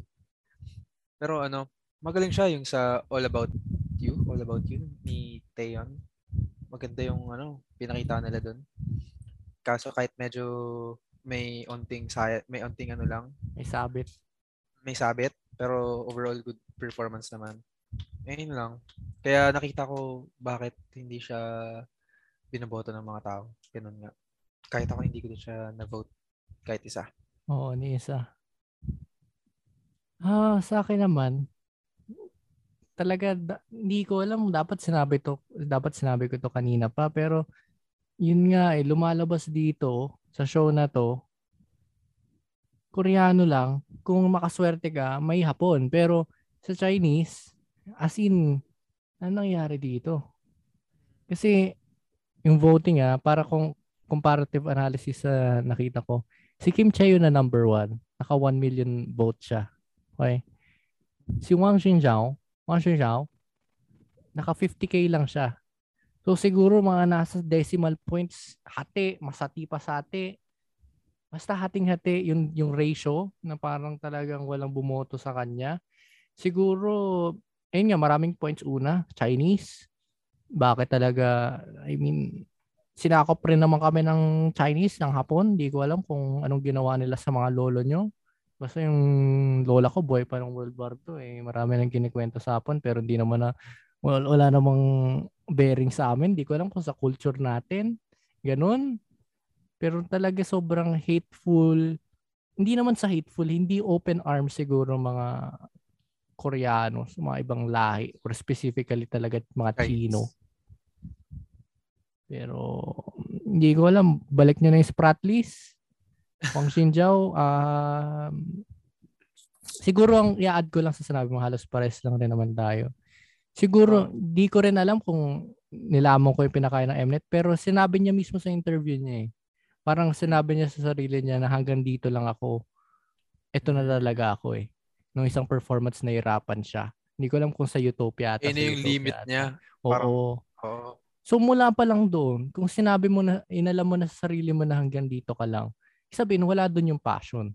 Pero ano, magaling siya yung sa All About You, All About You, ni Taeyeon. Maganda yung, ano, pinakita nila doon. Kaso kahit medyo may onting saya, may onting ano lang. May sabit. May sabit, pero overall good performance naman. Ayun lang. Kaya nakita ko bakit hindi siya binoboto ng mga tao. Ganun nga. Kahit ako hindi ko din siya na-vote kahit isa. Oo, ni isa. Ah, sa akin naman, talaga da, hindi ko alam dapat sinabi to dapat sinabi ko to kanina pa pero yun nga eh lumalabas dito sa show na to, Koreano lang, kung makaswerte ka, may Hapon. Pero sa Chinese, as in, ano nangyari dito? Kasi yung voting ah, para kung comparative analysis sa nakita ko. Si Kim Chae na number one. Naka 1 million vote siya. Okay? Si Wang Xinjiao, Wang Xinjiao, naka 50k lang siya. So siguro mga nasa decimal points, hati, masati pa sa hati. Basta hating-hati yung, yung ratio na parang talagang walang bumoto sa kanya. Siguro, ayun nga, maraming points una. Chinese. Bakit talaga, I mean, sinakop rin naman kami ng Chinese, ng Hapon. Hindi ko alam kung anong ginawa nila sa mga lolo nyo. Basta yung lola ko, boy pa ng World War II. Eh. Marami nang kinikwento sa Hapon, pero hindi naman na, wala, wala namang bearing sa amin. Hindi ko alam kung sa culture natin. Ganun. Pero talaga sobrang hateful. Hindi naman sa hateful, hindi open arms siguro mga Koreano, mga ibang lahi, or specifically talaga mga Chino. Pero hindi ko alam, balik niyo na yung Spratlys. Wang Xinjiao, uh, [LAUGHS] siguro ang i-add ko lang sa sinabi mo, halos pares lang rin naman tayo. Siguro, oh. di ko rin alam kung nilamon ko yung pinakain ng Mnet, pero sinabi niya mismo sa interview niya eh. Parang sinabi niya sa sarili niya na hanggang dito lang ako. Ito na talaga ako eh. Nung isang performance na irapan siya. Hindi ko alam kung sa Utopia ata. Yun yung limit ata. niya. Oo. Parang, oh. So mula pa lang doon, kung sinabi mo na, inalam mo na sa sarili mo na hanggang dito ka lang, sabihin wala doon yung passion.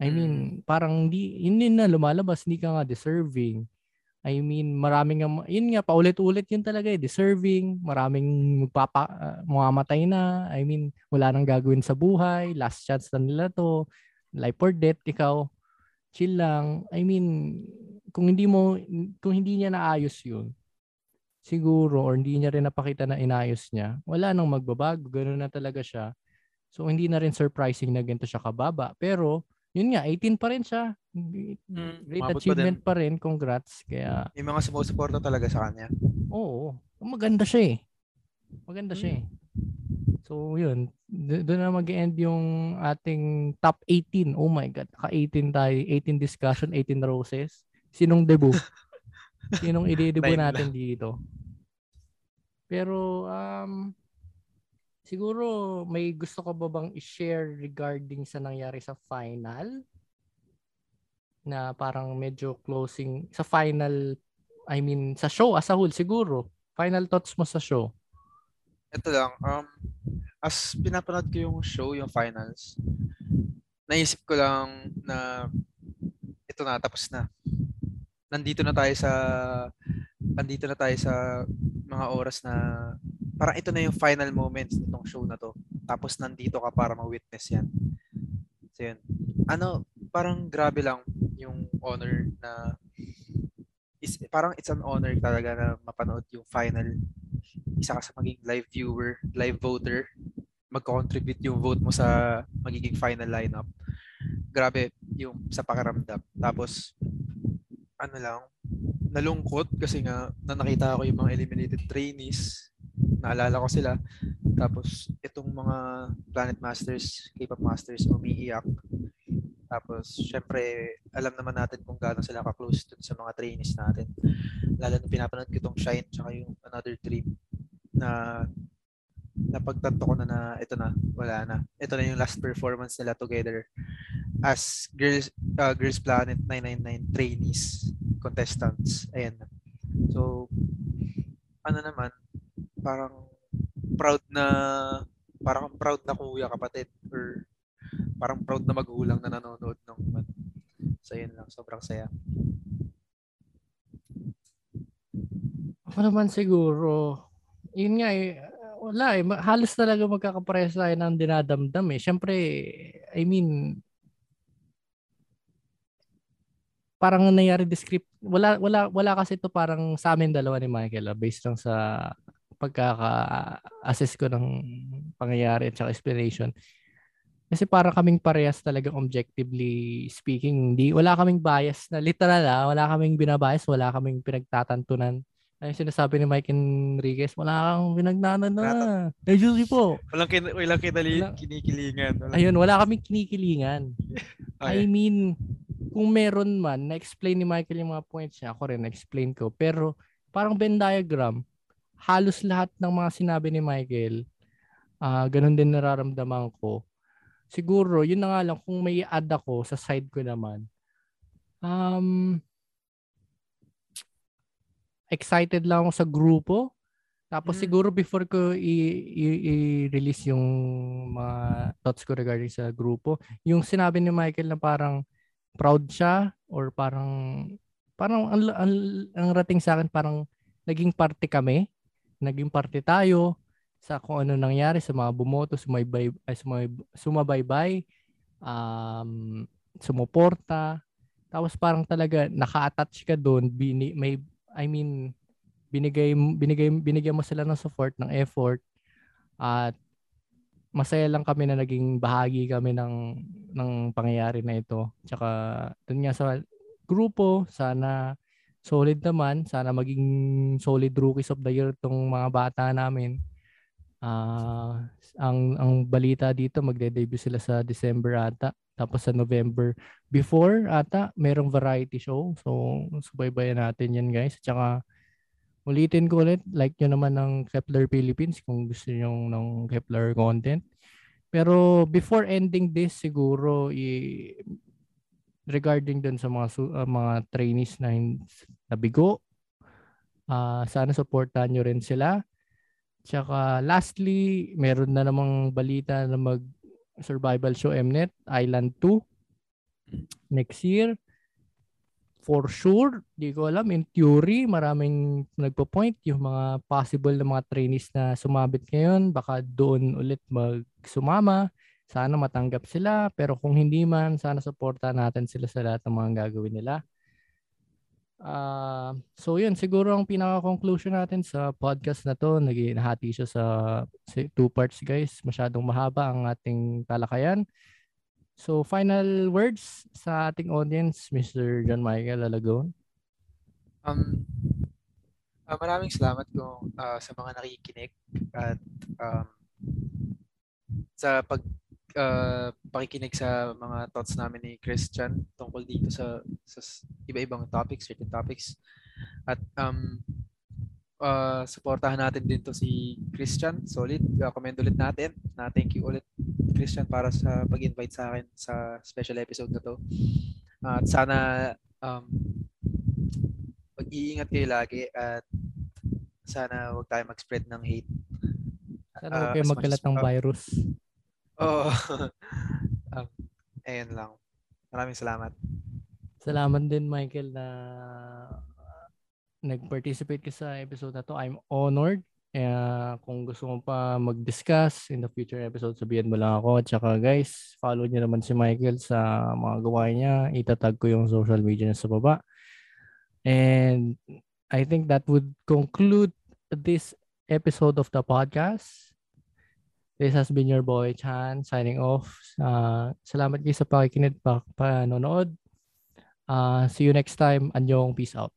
I mean, mm. parang hindi, hindi na lumalabas, hindi ka nga deserving. I mean, maraming, yun nga, paulit-ulit yun talaga eh, deserving, maraming magpapa, uh, mamamatay na, I mean, wala nang gagawin sa buhay, last chance na nila to, life or death, ikaw, chill lang. I mean, kung hindi mo, kung hindi niya naayos yun, siguro or hindi niya rin napakita na inayos niya, wala nang magbabago. Ganun na talaga siya. So hindi na rin surprising na ganito siya kababa. Pero yun nga, 18 pa rin siya. Mm, Great achievement pa, pa rin. Congrats. Kaya yung mga sumusuporta talaga sa kanya. Oo. Maganda siya eh. Maganda mm. siya eh. So yun, doon na mag-end yung ating top 18. Oh my God, ka-18 tayo. 18 discussion, 18 roses. Sinong debut? [LAUGHS] Sinong i-debut natin dito? Pero um siguro may gusto ka ba bang i-share regarding sa nangyari sa final? Na parang medyo closing sa final I mean sa show as a whole siguro. Final thoughts mo sa show? Ito lang um as pinapanood ko yung show, yung finals, naisip ko lang na ito na, tapos na nandito na tayo sa nandito na tayo sa mga oras na parang ito na yung final moments nitong show na to. Tapos nandito ka para ma-witness yan. So yun. Ano, parang grabe lang yung honor na is parang it's an honor talaga na mapanood yung final. Isa ka sa maging live viewer, live voter, mag-contribute yung vote mo sa magiging final lineup. Grabe yung sa pakiramdam. Tapos ano lang, nalungkot kasi nga na nakita ko yung mga eliminated trainees. Naalala ko sila. Tapos itong mga Planet Masters, K-pop Masters, umiiyak. Tapos syempre alam naman natin kung gaano sila ka-close dun sa mga trainees natin. Lalo na pinapanood ko itong Shine tsaka yung Another Dream na napagtanto ko na na ito na, wala na. Ito na yung last performance nila together as Girls uh, Girls Planet 999 trainees, contestants. Ayan. So ano naman, parang proud na parang proud na kuya kapatid or parang proud na magulang na nanonood ng ano. So yun lang, sobrang saya. Ako naman siguro, yun nga eh, wala eh, halos talaga magkakapares tayo ng dinadamdam eh. Siyempre, I mean, parang nangyari descript wala wala wala kasi ito parang sa amin dalawa ni Michael ah, based lang sa pagkaka-assess ko ng pangyayari at saka explanation. Kasi parang kaming parehas talaga objectively speaking. Hindi, wala kaming bias na literal ah, wala kaming binabias, wala kaming pinagtatantunan. Ay sinasabi ni Mike Enriquez, wala kang pinagnanan na. Eh, Juicy po. Walang, kin- walang kinali- kinikilingan. Walang... Ayun, wala kaming kinikilingan. [LAUGHS] okay. I mean, kung meron man, na-explain ni Michael yung mga points niya, ako rin na-explain ko. Pero parang Venn diagram, halos lahat ng mga sinabi ni Michael Uh, ganun din nararamdaman ko. Siguro, yun na nga lang, kung may add ako sa side ko naman, um, excited lang ako sa grupo. Tapos mm. siguro before ko i-release yung mga thoughts ko regarding sa grupo, yung sinabi ni Michael na parang proud siya or parang parang ang, ang, ang rating sa akin parang naging parte kami, naging parte tayo sa kung ano nangyari sa mga bumoto, sumaybay, ay, sumay, sumabaybay, um, sumuporta. Tapos parang talaga naka-attach ka doon, bini, may I mean binigay binigay binigyan mo sila ng support, ng effort at masaya lang kami na naging bahagi kami ng ng pangyayari na ito. Tsaka dun nga sa grupo, sana solid naman, sana maging solid rookies of the year tong mga bata namin. Uh, ang ang balita dito magde-debut sila sa December ata. Tapos sa November before ata merong variety show. So subaybayan natin 'yan guys. Tsaka ulitin ko ulit like nyo naman ng Kepler Philippines kung gusto niyo ng Kepler content. Pero before ending this siguro i regarding dun sa mga uh, mga trainees na nabigo uh, sana supportahan nyo rin sila. Tsaka lastly, meron na namang balita na mag survival show Mnet Island 2 next year. For sure, di ko alam. In theory, maraming nagpo-point yung mga possible na mga trainees na sumabit ngayon. Baka doon ulit magsumama. Sana matanggap sila. Pero kung hindi man, sana suporta natin sila sa lahat ng mga gagawin nila. Uh, so yun, siguro ang pinaka-conclusion natin sa podcast na to, nahati siya sa two parts guys. Masyadong mahaba ang ating talakayan. So final words sa ating audience, Mr. John Michael Alagon. Um, uh, maraming salamat kung uh, sa mga nakikinig at um, sa pag uh, pakikinig sa mga thoughts namin ni Christian tungkol dito sa, sa iba-ibang topics, certain topics. At um, uh, supportahan natin din to si Christian. Solid. Uh, comment ulit natin na thank you ulit Christian para sa pag-invite sa akin sa special episode na to. Uh, at sana um, mag-iingat kayo lagi at sana huwag tayo mag-spread ng hate. Sana huwag kayo uh, magkalat ng virus. Oo. [LAUGHS] um, ayun lang. Maraming salamat. Salamat din Michael na nag-participate ka sa episode na to. I'm honored. Uh, kung gusto mo pa mag-discuss in the future episode, sabihan mo lang ako. At saka guys, follow niyo naman si Michael sa mga gawain niya. Itatag ko yung social media niya sa baba. And I think that would conclude this episode of the podcast. This has been your boy Chan signing off. Uh, salamat kayo sa pakikinig pa panonood. Uh, see you next time. Anyong peace out.